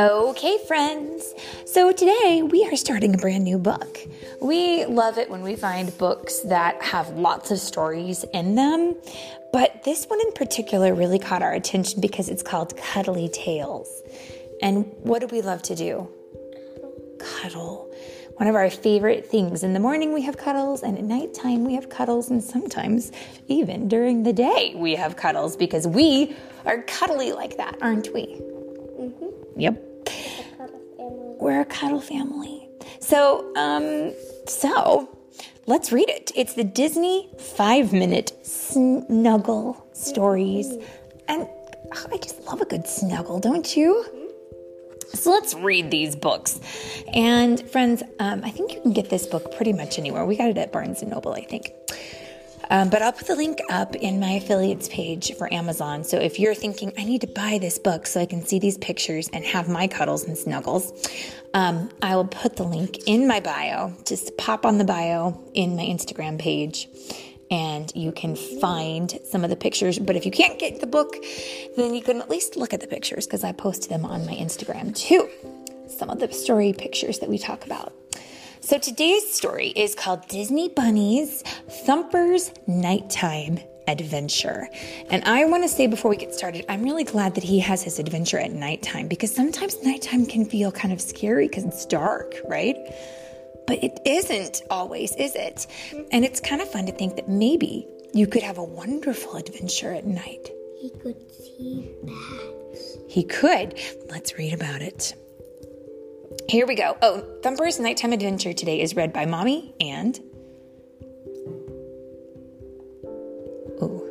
Okay, friends. So today we are starting a brand new book. We love it when we find books that have lots of stories in them, but this one in particular really caught our attention because it's called Cuddly Tales. And what do we love to do? Cuddle. One of our favorite things. In the morning we have cuddles, and at nighttime we have cuddles, and sometimes even during the day we have cuddles because we are cuddly like that, aren't we? Mm-hmm. Yep. We're a cuddle family. So, um, so let's read it. It's the Disney five minute snuggle stories. And oh, I just love a good snuggle, don't you? So let's read these books. And friends, um, I think you can get this book pretty much anywhere. We got it at Barnes and Noble, I think. Um, but I'll put the link up in my affiliates page for Amazon. So if you're thinking, I need to buy this book so I can see these pictures and have my cuddles and snuggles, um, I will put the link in my bio. Just pop on the bio in my Instagram page and you can find some of the pictures. But if you can't get the book, then you can at least look at the pictures because I post them on my Instagram too. Some of the story pictures that we talk about. So today's story is called Disney Bunnies Thumper's Nighttime Adventure. And I want to say before we get started, I'm really glad that he has his adventure at nighttime because sometimes nighttime can feel kind of scary because it's dark, right? But it isn't always, is it? And it's kind of fun to think that maybe you could have a wonderful adventure at night. He could see bats. He could. Let's read about it. Here we go. Oh, Thumper's Nighttime Adventure today is read by Mommy and. Oh,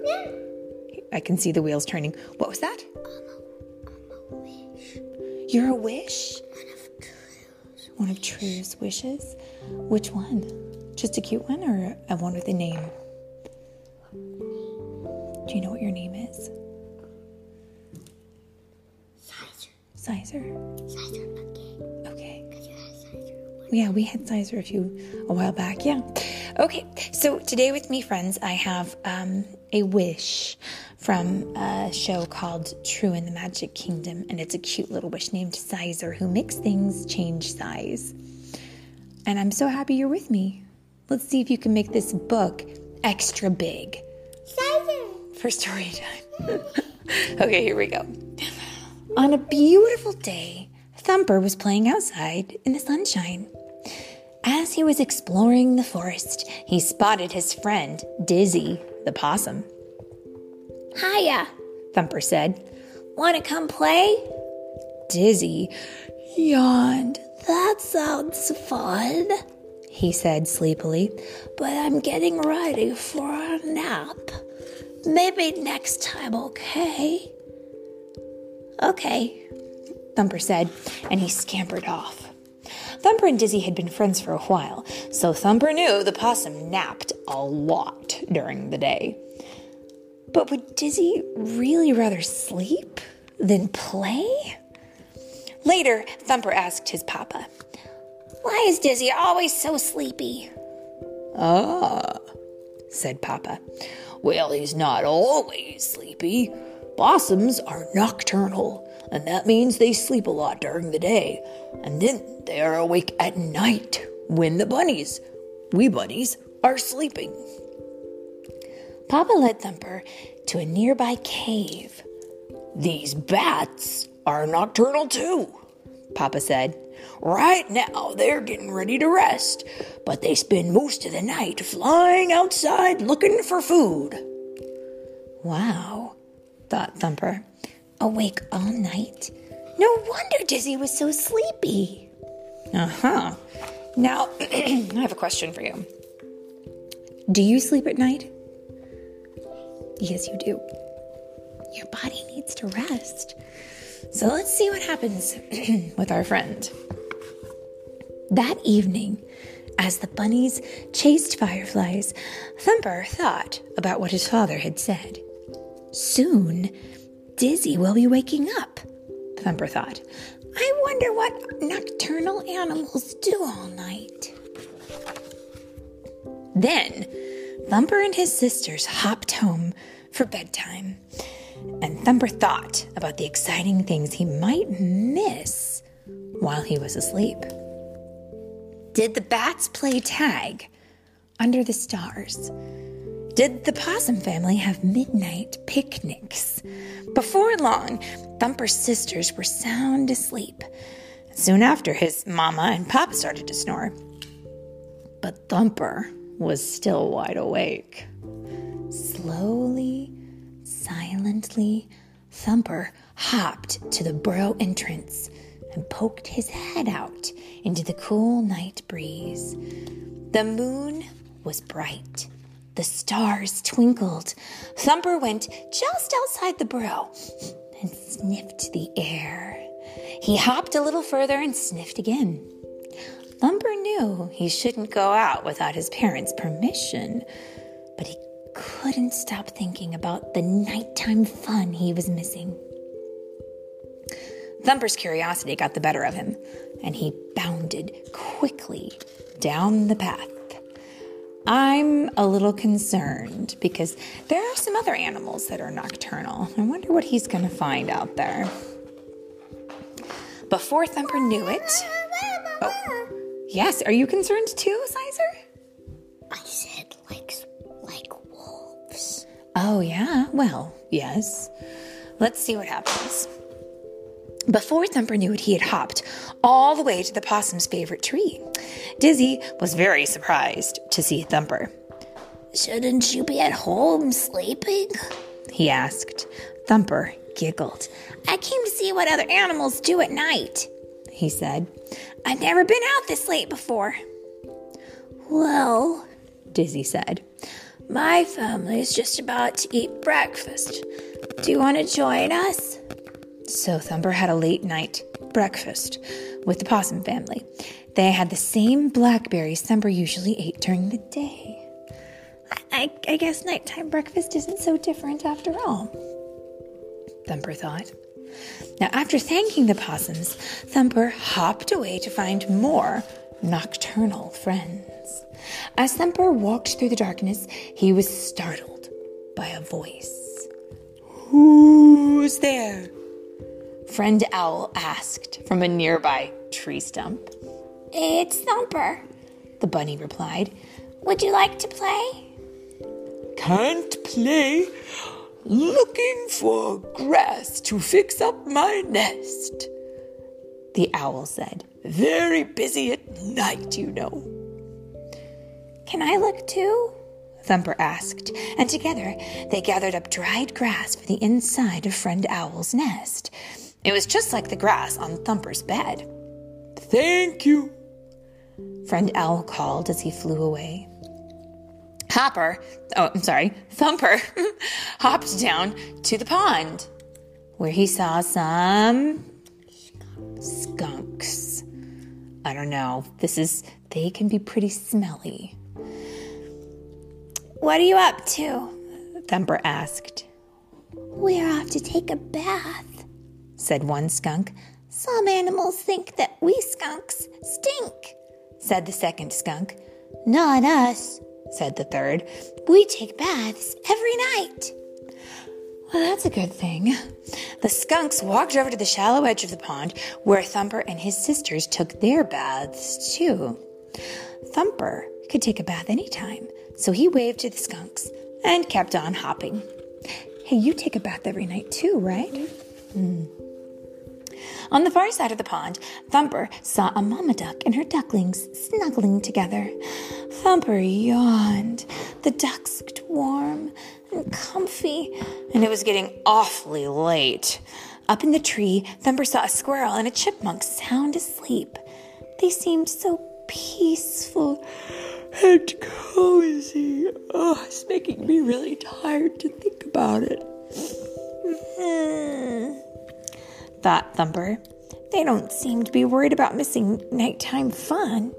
I can see the wheels turning. What was that? I'm a wish. You're a wish? One of True's. One of True's wishes? Which one? Just a cute one or a one with a name? Do you know what your name is? Sizer. Sizer. Sizer Yeah, we had Sizer a few a while back. Yeah. Okay. So today with me, friends, I have um, a wish from a show called True in the Magic Kingdom, and it's a cute little wish named Sizer who makes things change size. And I'm so happy you're with me. Let's see if you can make this book extra big Sizer. for story time. okay, here we go. On a beautiful day, Thumper was playing outside in the sunshine. As he was exploring the forest, he spotted his friend, Dizzy, the possum. Hiya, Thumper said. Want to come play? Dizzy yawned. That sounds fun, he said sleepily, but I'm getting ready for a nap. Maybe next time, okay? Okay, Thumper said, and he scampered off. Thumper and Dizzy had been friends for a while, so Thumper knew the possum napped a lot during the day. But would Dizzy really rather sleep than play? Later, Thumper asked his papa, Why is Dizzy always so sleepy? Ah, said Papa. Well, he's not always sleepy. Possums are nocturnal, and that means they sleep a lot during the day, and then they are awake at night when the bunnies, we bunnies, are sleeping. Papa led Thumper to a nearby cave. These bats are nocturnal too, Papa said. Right now, they're getting ready to rest, but they spend most of the night flying outside looking for food. Wow, thought Thumper. Awake all night? No wonder Dizzy was so sleepy. Uh huh. Now, I have a question for you. Do you sleep at night? Yes, you do. Your body needs to rest. So let's see what happens with our friend. That evening, as the bunnies chased fireflies, Thumper thought about what his father had said. Soon, Dizzy will be waking up, Thumper thought. I wonder what nocturnal animals do all night. Then, Thumper and his sisters hopped home for bedtime. And Thumper thought about the exciting things he might miss while he was asleep. Did the bats play tag under the stars? Did the possum family have midnight picnics? Before long, Thumper's sisters were sound asleep. Soon after, his mama and papa started to snore. But Thumper was still wide awake. Slowly, silently, Thumper hopped to the burrow entrance and poked his head out into the cool night breeze. The moon was bright. The stars twinkled. Thumper went just outside the burrow and sniffed the air. He hopped a little further and sniffed again. Thumper knew he shouldn't go out without his parents' permission, but he couldn't stop thinking about the nighttime fun he was missing. Thumper's curiosity got the better of him, and he bounded quickly down the path. I'm a little concerned because there are some other animals that are nocturnal. I wonder what he's going to find out there. Before Thumper knew it. Oh, yes. Are you concerned too, Sizer? I said like like wolves. Oh, yeah. Well, yes. Let's see what happens. Before Thumper knew it, he had hopped all the way to the possum's favorite tree. Dizzy was very surprised to see Thumper. Shouldn't you be at home sleeping? He asked. Thumper giggled. I came to see what other animals do at night, he said. I've never been out this late before. Well, Dizzy said, my family's just about to eat breakfast. Do you want to join us? So Thumper had a late night breakfast with the possum family. They had the same blackberries Thumper usually ate during the day. I, I guess nighttime breakfast isn't so different after all, Thumper thought. Now, after thanking the possums, Thumper hopped away to find more nocturnal friends. As Thumper walked through the darkness, he was startled by a voice. Who's there? Friend Owl asked from a nearby tree stump. It's Thumper, the bunny replied. Would you like to play? Can't play. Looking for grass to fix up my nest, the owl said. Very busy at night, you know. Can I look too? Thumper asked, and together they gathered up dried grass for the inside of Friend Owl's nest. It was just like the grass on Thumper's bed. Thank you, Friend Owl called as he flew away. Hopper, oh, I'm sorry, Thumper, hopped down to the pond where he saw some skunks. I don't know. This is, they can be pretty smelly. What are you up to? Thumper asked. We're off to take a bath, said one skunk. Some animals think that we skunks stink, said the second skunk. Not us, said the third. We take baths every night. Well, that's a good thing. The skunks walked over to the shallow edge of the pond where Thumper and his sisters took their baths too. Thumper could take a bath anytime, so he waved to the skunks and kept on hopping. Hey, you take a bath every night too, right? Mm. On the far side of the pond, Thumper saw a mama duck and her ducklings snuggling together. Thumper yawned. The ducks looked warm and comfy, and it was getting awfully late. Up in the tree, Thumper saw a squirrel and a chipmunk sound asleep. They seemed so peaceful and cozy. Oh, it's making me really tired to think about it. Hmm. Thought Thumper. They don't seem to be worried about missing nighttime fun.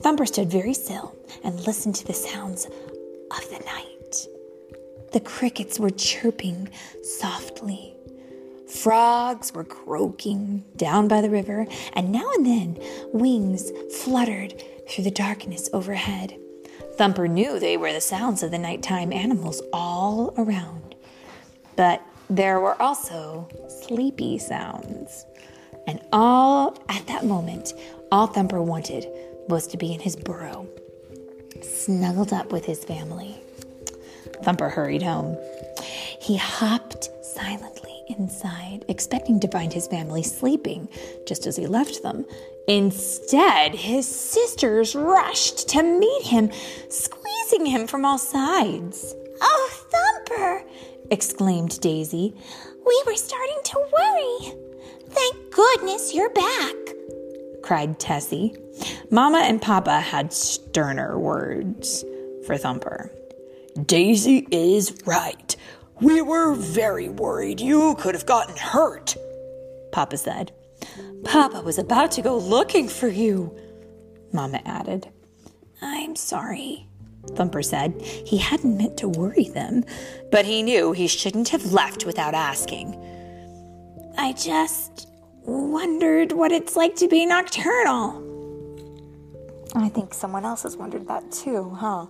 Thumper stood very still and listened to the sounds of the night. The crickets were chirping softly. Frogs were croaking down by the river, and now and then wings fluttered through the darkness overhead. Thumper knew they were the sounds of the nighttime animals all around. But there were also sleepy sounds. And all at that moment, all Thumper wanted was to be in his burrow, snuggled up with his family. Thumper hurried home. He hopped silently inside, expecting to find his family sleeping just as he left them. Instead, his sisters rushed to meet him, squeezing him from all sides. Thumper! exclaimed Daisy. We were starting to worry. Thank goodness you're back, cried Tessie. Mama and Papa had sterner words for Thumper. Daisy is right. We were very worried you could have gotten hurt, Papa said. Papa was about to go looking for you, Mama added. I'm sorry, Thumper said. He hadn't meant to worry them, but he knew he shouldn't have left without asking. I just wondered what it's like to be nocturnal. I think someone else has wondered that too, huh?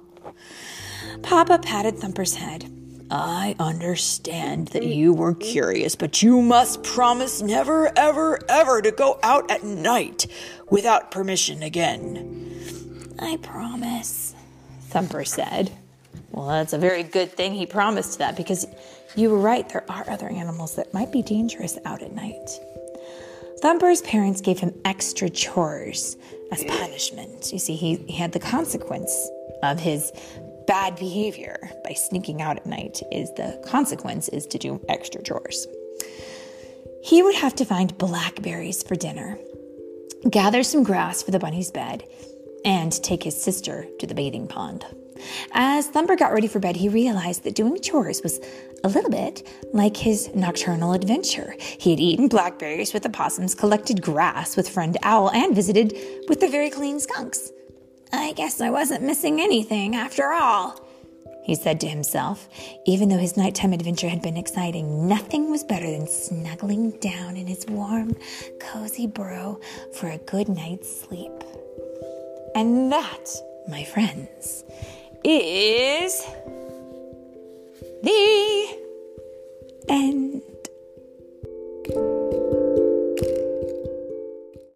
Papa patted Thumper's head. I understand that you were curious, but you must promise never, ever, ever to go out at night without permission again. I promise, Thumper said. Well, that's a very good thing he promised that because you were right, there are other animals that might be dangerous out at night. Thumper's parents gave him extra chores as punishment. You see, he, he had the consequence of his bad behavior by sneaking out at night is the consequence is to do extra chores. He would have to find blackberries for dinner, gather some grass for the bunny's bed, and take his sister to the bathing pond. As Thumper got ready for bed, he realized that doing chores was a little bit like his nocturnal adventure. He had eaten blackberries with the possums, collected grass with friend Owl, and visited with the very clean skunks. I guess I wasn't missing anything after all, he said to himself. Even though his nighttime adventure had been exciting, nothing was better than snuggling down in his warm, cozy burrow for a good night's sleep. And that, my friends, is the end.